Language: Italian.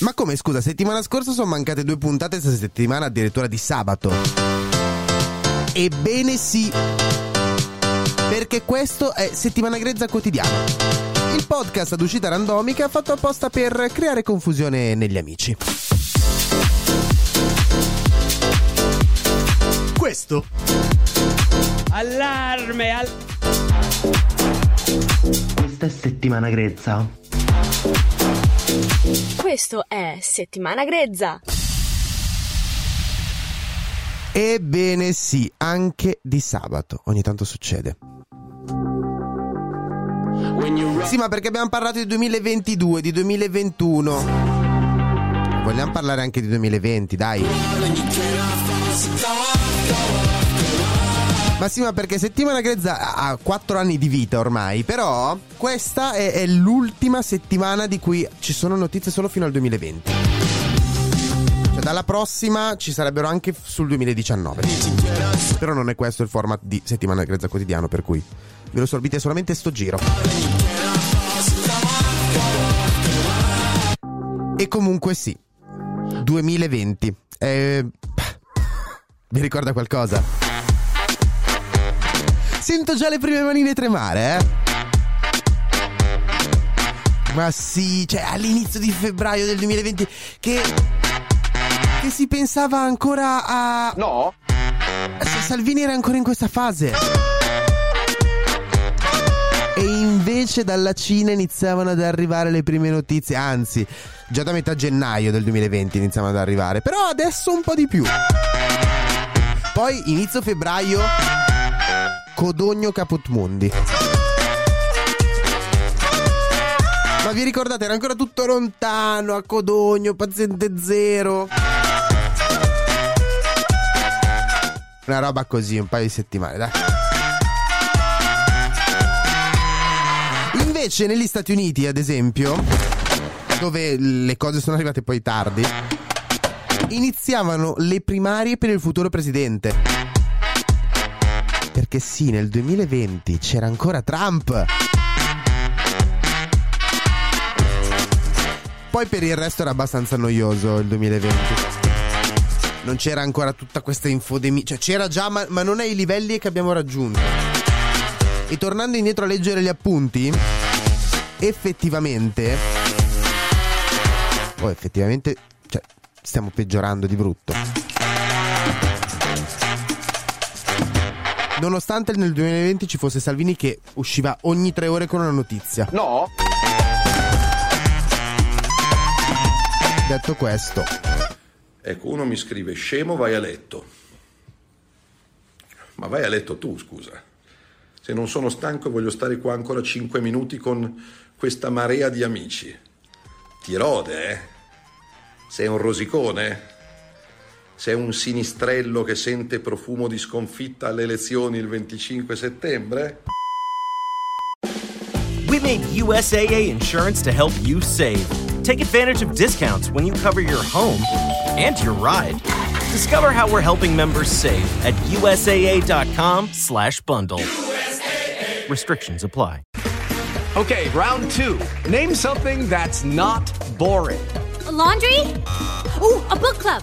Ma come scusa, settimana scorsa sono mancate due puntate, questa settimana addirittura di sabato. Ebbene sì, perché questo è Settimana Grezza Quotidiana. Il podcast ad uscita randomica fatto apposta per creare confusione negli amici. Questo Allarme! Al- Questa è settimana grezza. Questo è Settimana Grezza. Ebbene sì, anche di sabato. Ogni tanto succede. Sì, ma perché abbiamo parlato di 2022, di 2021. Vogliamo parlare anche di 2020, dai. Ma sì, ma perché Settimana Grezza ha 4 anni di vita ormai, però questa è, è l'ultima settimana di cui ci sono notizie solo fino al 2020. Cioè, dalla prossima ci sarebbero anche sul 2019. Però non è questo il format di Settimana Grezza Quotidiano, per cui ve lo sorbite solamente sto giro. E comunque sì, 2020. Eh, vi ricorda qualcosa? Sento già le prime manine tremare, eh? Ma sì, cioè all'inizio di febbraio del 2020 che che si pensava ancora a No? Salvini era ancora in questa fase. E invece dalla Cina iniziavano ad arrivare le prime notizie, anzi, già da metà gennaio del 2020 iniziavano ad arrivare, però adesso un po' di più. Poi inizio febbraio Codogno Caput Mundi. Ma vi ricordate? Era ancora tutto lontano, a Codogno, paziente zero. Una roba così, un paio di settimane, dai. Invece negli Stati Uniti, ad esempio, dove le cose sono arrivate poi tardi, iniziavano le primarie per il futuro presidente. Perché sì, nel 2020 c'era ancora Trump. Poi per il resto era abbastanza noioso il 2020. Non c'era ancora tutta questa infodemia. Cioè c'era già, ma, ma non ai livelli che abbiamo raggiunto. E tornando indietro a leggere gli appunti, effettivamente. Oh, effettivamente. Cioè, stiamo peggiorando di brutto. Nonostante nel 2020 ci fosse Salvini che usciva ogni tre ore con una notizia. No? Detto questo, Ecco, uno mi scrive, scemo, vai a letto. Ma vai a letto tu, scusa. Se non sono stanco voglio stare qua ancora 5 minuti con questa marea di amici. Ti rode, eh? Sei un rosicone? Sei un sinistrello che sente profumo di sconfitta alle elezioni il 25 settembre? We made USAA insurance to help you save. Take advantage of discounts when you cover your home and your ride. Discover how we're helping members save at usaa.com/bundle. Restrictions apply. Okay, round two. Name something that's not boring. A laundry? Ooh, a book club.